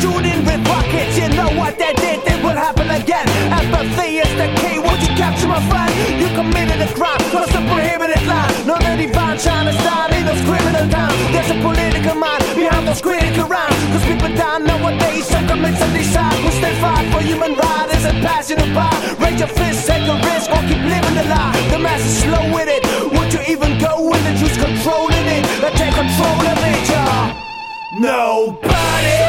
Shooting with pockets, you know what they did, it will happen again. Empathy is the key. Won't you capture my friend? You committed a crime, crossed the prohibited line. No, the divine shine is down in those criminal times. There's a political mind behind those critical rhymes. Cause people die nowadays, commit and decide. Who stay fight for human rights is a passionate by. Raise your fist, take a risk, or keep living the lie. The mass is slow with it. Would you even go with it? Who's controlling it? Let's take control of it, y'all. Nobody,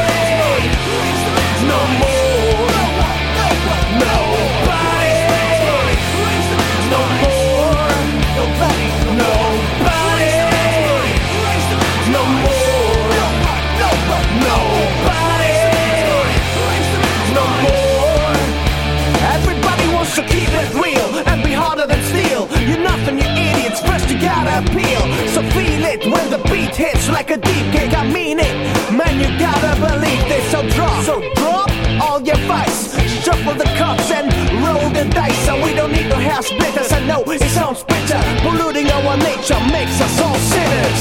So drop, all your vice. Shuffle the cups and roll the dice. So we don't need no hair splitters. I know it sounds bitter. Polluting our nature makes us all sinners.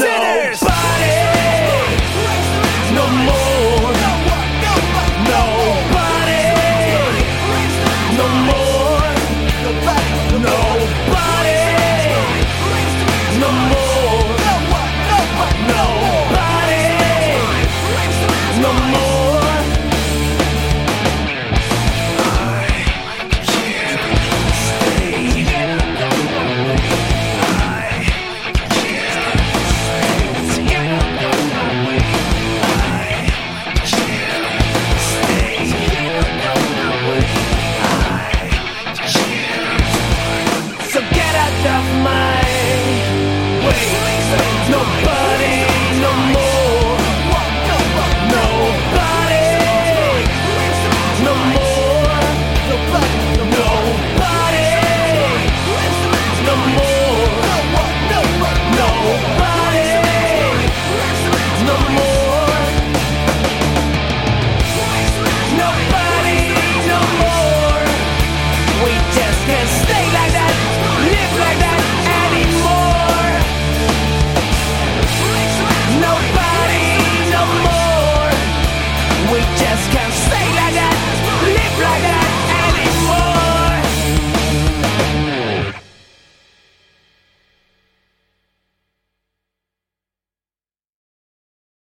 Sinners. Nobody,